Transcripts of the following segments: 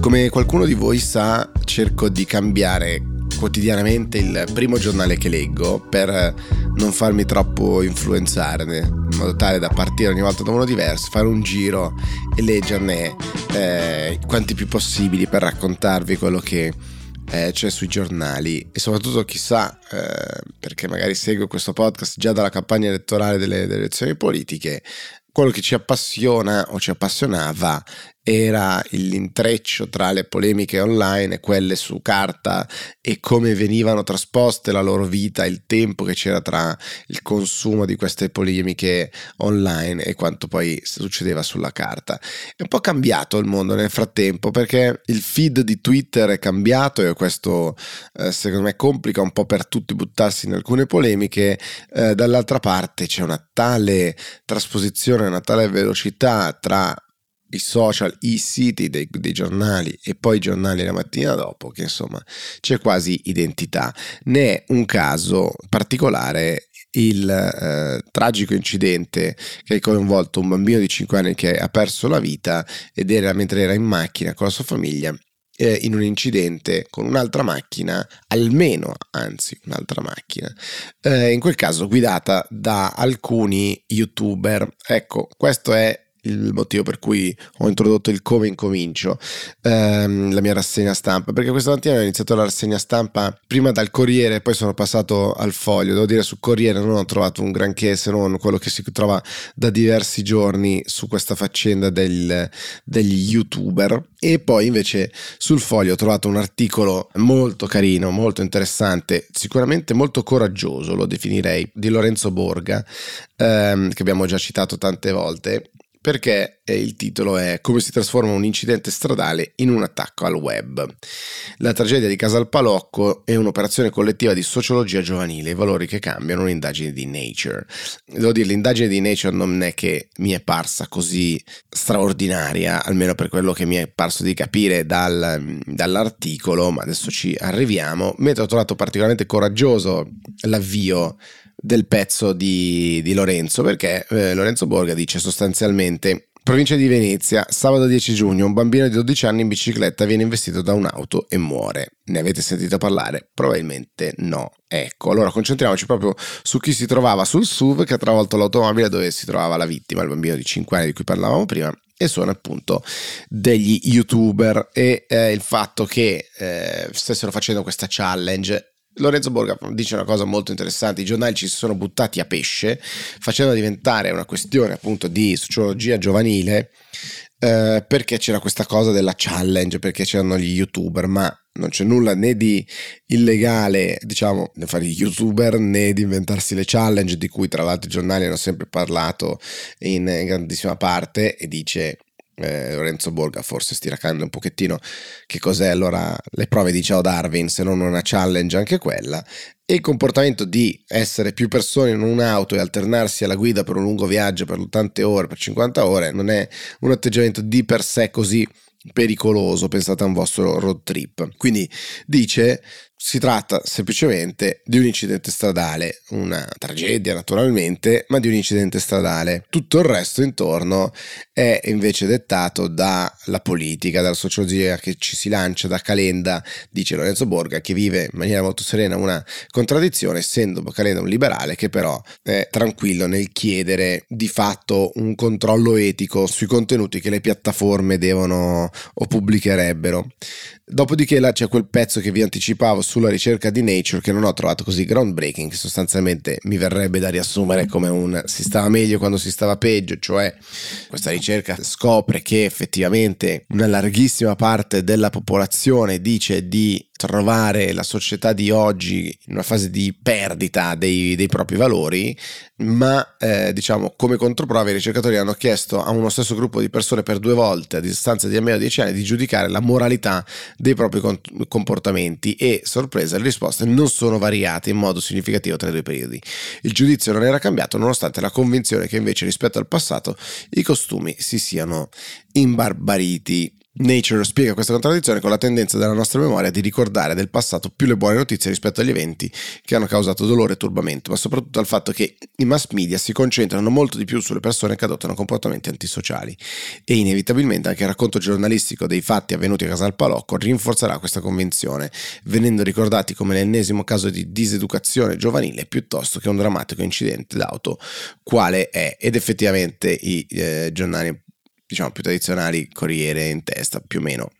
Come qualcuno di voi sa, cerco di cambiare quotidianamente il primo giornale che leggo per non farmi troppo influenzare, in modo tale da partire ogni volta da uno diverso, fare un giro e leggerne eh, quanti più possibili per raccontarvi quello che eh, c'è sui giornali. E soprattutto chissà eh, perché magari seguo questo podcast già dalla campagna elettorale delle, delle elezioni politiche quello che ci appassiona o ci appassionava era l'intreccio tra le polemiche online e quelle su carta e come venivano trasposte la loro vita, il tempo che c'era tra il consumo di queste polemiche online e quanto poi succedeva sulla carta. È un po' cambiato il mondo nel frattempo perché il feed di Twitter è cambiato e questo eh, secondo me complica un po' per tutti buttarsi in alcune polemiche, eh, dall'altra parte c'è una tale trasposizione, una tale velocità tra i social, i siti dei, dei, giornali e poi i giornali la mattina dopo, che insomma c'è quasi identità. Ne è un caso particolare il eh, tragico incidente che ha coinvolto un bambino di 5 anni che ha perso la vita ed era mentre era in macchina con la sua famiglia eh, in un incidente con un'altra macchina, almeno anzi un'altra macchina, eh, in quel caso guidata da alcuni youtuber. Ecco, questo è il motivo per cui ho introdotto il come incomincio ehm, la mia rassegna stampa. Perché questa mattina ho iniziato la rassegna stampa prima dal Corriere poi sono passato al Foglio. Devo dire su Corriere non ho trovato un granché se non quello che si trova da diversi giorni su questa faccenda del, degli youtuber. E poi invece sul Foglio ho trovato un articolo molto carino molto interessante sicuramente molto coraggioso lo definirei di Lorenzo Borga ehm, che abbiamo già citato tante volte perché il titolo è Come si trasforma un incidente stradale in un attacco al web. La tragedia di Casalpalocco è un'operazione collettiva di sociologia giovanile, i valori che cambiano, un'indagine di Nature. Devo dire, l'indagine di Nature non è che mi è parsa così straordinaria, almeno per quello che mi è parso di capire dal, dall'articolo, ma adesso ci arriviamo, mentre ho trovato particolarmente coraggioso l'avvio del pezzo di, di Lorenzo, perché eh, Lorenzo Borga dice sostanzialmente Provincia di Venezia, sabato 10 giugno, un bambino di 12 anni in bicicletta viene investito da un'auto e muore. Ne avete sentito parlare? Probabilmente no. Ecco, allora concentriamoci proprio su chi si trovava sul SUV che ha travolto l'automobile dove si trovava la vittima, il bambino di 5 anni di cui parlavamo prima, e sono appunto degli youtuber e eh, il fatto che eh, stessero facendo questa challenge Lorenzo Borga dice una cosa molto interessante, i giornali ci si sono buttati a pesce facendo diventare una questione appunto di sociologia giovanile eh, perché c'era questa cosa della challenge, perché c'erano gli youtuber, ma non c'è nulla né di illegale, diciamo, nel fare gli youtuber né di inventarsi le challenge di cui tra l'altro i giornali hanno sempre parlato in, in grandissima parte e dice eh, Lorenzo Borga forse stiracando un pochettino che cos'è allora le prove di Ciao Darwin se non una challenge anche quella e il comportamento di essere più persone in un'auto e alternarsi alla guida per un lungo viaggio per tante ore, per 50 ore, non è un atteggiamento di per sé così pericoloso, pensate a un vostro road trip. Quindi dice si tratta semplicemente di un incidente stradale, una tragedia naturalmente, ma di un incidente stradale. Tutto il resto intorno è invece dettato dalla politica, dalla sociologia che ci si lancia da Calenda, dice Lorenzo Borga, che vive in maniera molto serena una contraddizione, essendo Calenda un liberale che però è tranquillo nel chiedere di fatto un controllo etico sui contenuti che le piattaforme devono o pubblicherebbero. Dopodiché là c'è quel pezzo che vi anticipavo sulla ricerca di Nature che non ho trovato così groundbreaking, che sostanzialmente mi verrebbe da riassumere come un si stava meglio quando si stava peggio, cioè questa ricerca scopre che effettivamente una larghissima parte della popolazione dice di trovare la società di oggi in una fase di perdita dei, dei propri valori, ma eh, diciamo come controprova i ricercatori hanno chiesto a uno stesso gruppo di persone per due volte a distanza di almeno dieci anni di giudicare la moralità dei propri comportamenti e sorpresa le risposte non sono variate in modo significativo tra i due periodi. Il giudizio non era cambiato nonostante la convinzione che invece rispetto al passato i costumi si siano imbarbariti Nature spiega questa contraddizione con la tendenza della nostra memoria di ricordare del passato più le buone notizie rispetto agli eventi che hanno causato dolore e turbamento, ma soprattutto al fatto che i mass media si concentrano molto di più sulle persone che adottano comportamenti antisociali. E inevitabilmente anche il racconto giornalistico dei fatti avvenuti a Casal Palocco rinforzerà questa convinzione, venendo ricordati come l'ennesimo caso di diseducazione giovanile piuttosto che un drammatico incidente d'auto, quale è ed effettivamente i eh, giornali diciamo più tradizionali, Corriere in testa più o meno.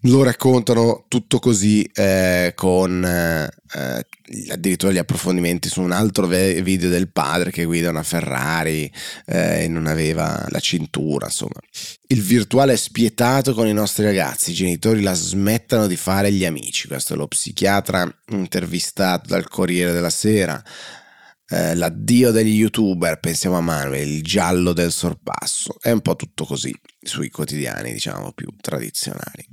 Lo raccontano tutto così eh, con eh, addirittura gli approfondimenti su un altro video del padre che guida una Ferrari eh, e non aveva la cintura, insomma. Il virtuale è spietato con i nostri ragazzi, i genitori la smettano di fare gli amici, questo è lo psichiatra intervistato dal Corriere della Sera eh, l'addio degli youtuber, pensiamo a Manuel, il giallo del sorpasso, è un po' tutto così sui quotidiani, diciamo, più tradizionali.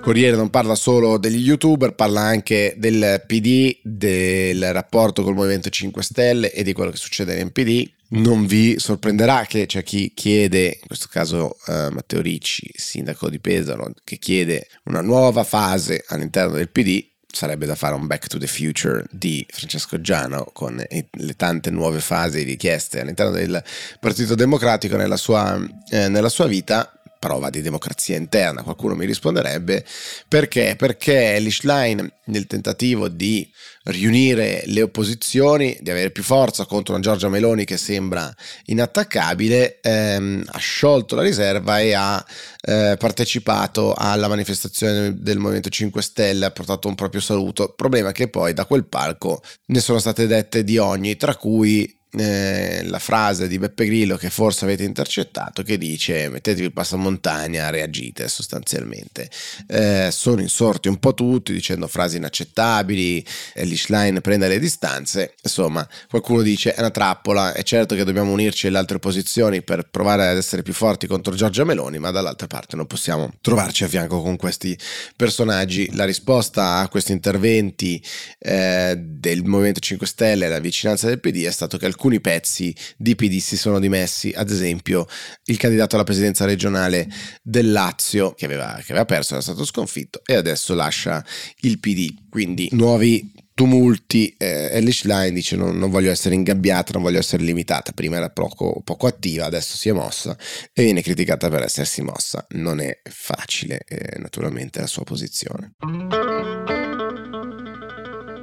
Corriere non parla solo degli youtuber, parla anche del PD, del rapporto col Movimento 5 Stelle e di quello che succede nel PD. Non vi sorprenderà che c'è chi chiede, in questo caso eh, Matteo Ricci, sindaco di Pesaro, che chiede una nuova fase all'interno del PD sarebbe da fare un Back to the Future di Francesco Giano con le tante nuove fasi richieste all'interno del Partito Democratico nella sua, eh, nella sua vita prova di democrazia interna, qualcuno mi risponderebbe, perché? Perché Lichline nel tentativo di riunire le opposizioni, di avere più forza contro una Giorgia Meloni che sembra inattaccabile, ehm, ha sciolto la riserva e ha eh, partecipato alla manifestazione del Movimento 5 Stelle, ha portato un proprio saluto. Problema che poi da quel palco ne sono state dette di ogni, tra cui eh, la frase di Beppe Grillo che forse avete intercettato che dice mettetevi il passamontagna, reagite sostanzialmente. Eh, sono insorti un po' tutti dicendo frasi inaccettabili, Elish Line prende le distanze, insomma qualcuno dice è una trappola, è certo che dobbiamo unirci alle altre opposizioni per provare ad essere più forti contro Giorgia Meloni, ma dall'altra parte non possiamo trovarci a fianco con questi personaggi. La risposta a questi interventi eh, del Movimento 5 Stelle e la vicinanza del PD è stato che alcuni alcuni pezzi di PD si sono dimessi, ad esempio il candidato alla presidenza regionale del Lazio che aveva, che aveva perso, era stato sconfitto e adesso lascia il PD, quindi nuovi tumulti, eh, Elish Line dice non, non, voglio essere ingabbiata, non voglio essere limitata, prima era poco, poco, attiva, adesso si è mossa e viene criticata per essersi mossa, non è facile eh, naturalmente la sua posizione.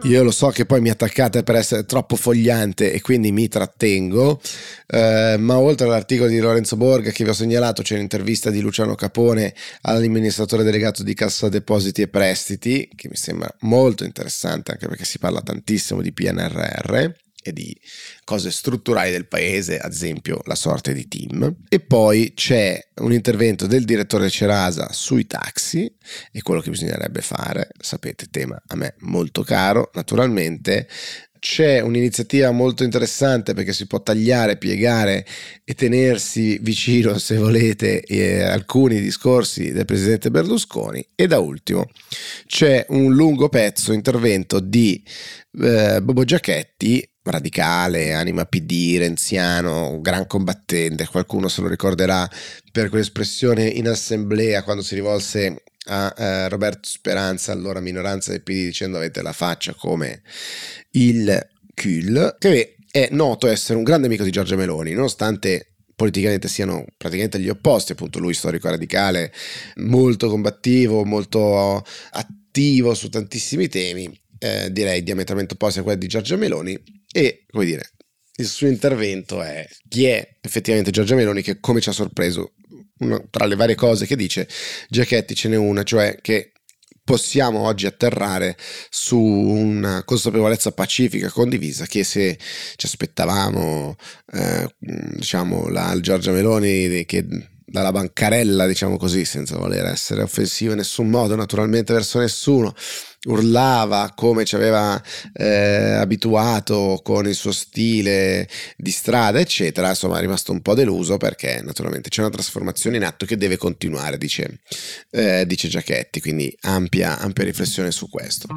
Io lo so che poi mi attaccate per essere troppo fogliante e quindi mi trattengo, eh, ma oltre all'articolo di Lorenzo Borga che vi ho segnalato c'è un'intervista di Luciano Capone all'amministratore delegato di Cassa Depositi e Prestiti, che mi sembra molto interessante anche perché si parla tantissimo di PNRR e di cose strutturali del paese, ad esempio la sorte di Tim. E poi c'è un intervento del direttore Cerasa sui taxi e quello che bisognerebbe fare, sapete, tema a me molto caro, naturalmente. C'è un'iniziativa molto interessante perché si può tagliare, piegare e tenersi vicino, se volete, eh, alcuni discorsi del presidente Berlusconi. E da ultimo c'è un lungo pezzo, intervento di eh, Bobo Giachetti radicale, anima PD, renziano, gran combattente, qualcuno se lo ricorderà per quell'espressione in assemblea quando si rivolse a eh, Roberto Speranza, allora minoranza del PD, dicendo avete la faccia come il Kül, che è noto essere un grande amico di Giorgia Meloni, nonostante politicamente siano praticamente gli opposti, appunto lui storico radicale, molto combattivo, molto attivo su tantissimi temi, eh, direi diametralmente opposti a quelli di Giorgia Meloni e, come dire, il suo intervento è chi è effettivamente Giorgia Meloni che come ci ha sorpreso una, tra le varie cose che dice Giachetti ce n'è una, cioè che possiamo oggi atterrare su una consapevolezza pacifica condivisa che se ci aspettavamo eh, diciamo la Giorgia Meloni che dalla bancarella, diciamo così, senza voler essere offensivo in nessun modo, naturalmente verso nessuno, urlava come ci aveva eh, abituato con il suo stile di strada, eccetera. Insomma, è rimasto un po' deluso perché naturalmente c'è una trasformazione in atto che deve continuare, dice, eh, dice Giachetti, quindi ampia, ampia riflessione su questo.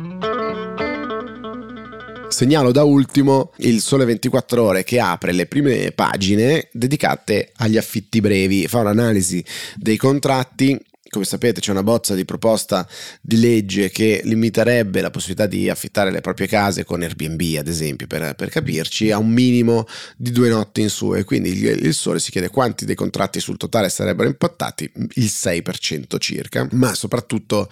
Segnalo da ultimo il Sole 24 Ore che apre le prime pagine dedicate agli affitti brevi, fa un'analisi dei contratti come sapete c'è una bozza di proposta di legge che limiterebbe la possibilità di affittare le proprie case con Airbnb, ad esempio, per, per capirci, a un minimo di due notti in su e quindi il, il, Sole si chiede quanti dei contratti sul totale sarebbero impattati, il 6% circa, ma soprattutto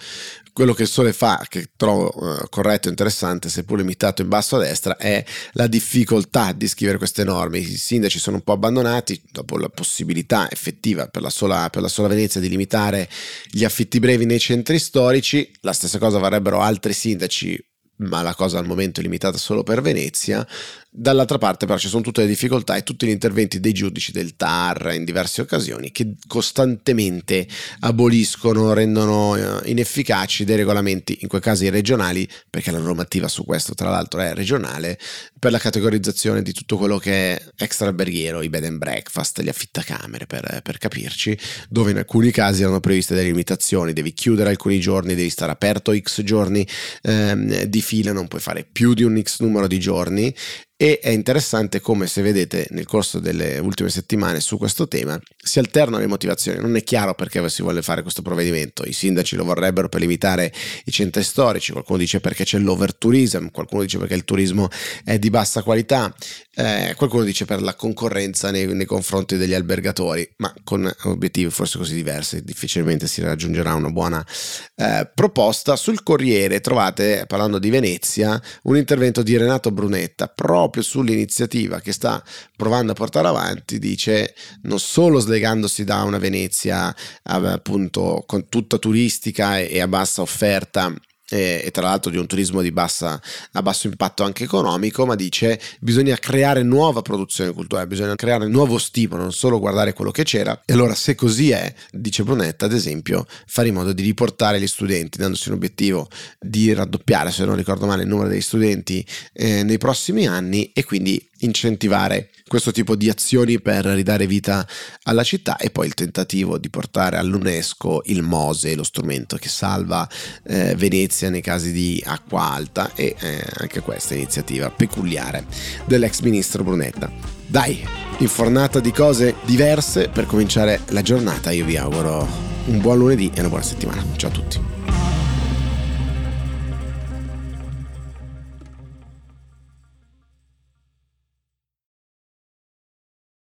quello che il Sole fa, che trovo uh, corretto e interessante, seppur limitato in basso a destra, è la difficoltà di scrivere queste norme. I sindaci sono un po' abbandonati dopo la possibilità effettiva per la sola, per la sola Venezia di limitare gli affitti brevi nei centri storici. La stessa cosa varrebbero altri sindaci ma la cosa al momento è limitata solo per Venezia. Dall'altra parte però ci sono tutte le difficoltà e tutti gli interventi dei giudici del TAR in diverse occasioni che costantemente aboliscono, rendono eh, inefficaci dei regolamenti, in quei casi regionali, perché la normativa su questo tra l'altro è regionale, per la categorizzazione di tutto quello che è extra alberghiero, i bed and breakfast, gli affittacamere per, per capirci, dove in alcuni casi erano previste delle limitazioni, devi chiudere alcuni giorni, devi stare aperto x giorni ehm, di fila, non puoi fare più di un x numero di giorni e è interessante come se vedete nel corso delle ultime settimane su questo tema si alternano le motivazioni, non è chiaro perché si vuole fare questo provvedimento, i sindaci lo vorrebbero per limitare i centri storici, qualcuno dice perché c'è l'overtourism, qualcuno dice perché il turismo è di bassa qualità, eh, qualcuno dice per la concorrenza nei, nei, confronti degli albergatori, ma con obiettivi forse così diversi difficilmente si raggiungerà una buona eh, proposta. Sul Corriere trovate, parlando di Venezia, un intervento di Renato Brunetta proprio sull'iniziativa che sta provando a portare avanti, dice non solo slegandosi da una Venezia appunto con tutta turistica e a bassa offerta e, e, tra l'altro di un turismo di bassa, a basso impatto anche economico, ma dice bisogna creare nuova produzione culturale, bisogna creare nuovo stimolo, non solo guardare quello che c'era. E allora se così è, dice Brunetta, ad esempio, fare in modo di riportare gli studenti, dandosi un obiettivo di raddoppiare, se non ricordo male, il numero degli studenti eh, nei prossimi anni e quindi incentivare questo tipo di azioni per ridare vita alla città e poi il tentativo di portare all'UNESCO il Mose, lo strumento che salva eh, Venezia nei casi di acqua alta e eh, anche questa iniziativa peculiare dell'ex ministro Brunetta. Dai, infornata di cose diverse per cominciare la giornata, io vi auguro un buon lunedì e una buona settimana. Ciao a tutti.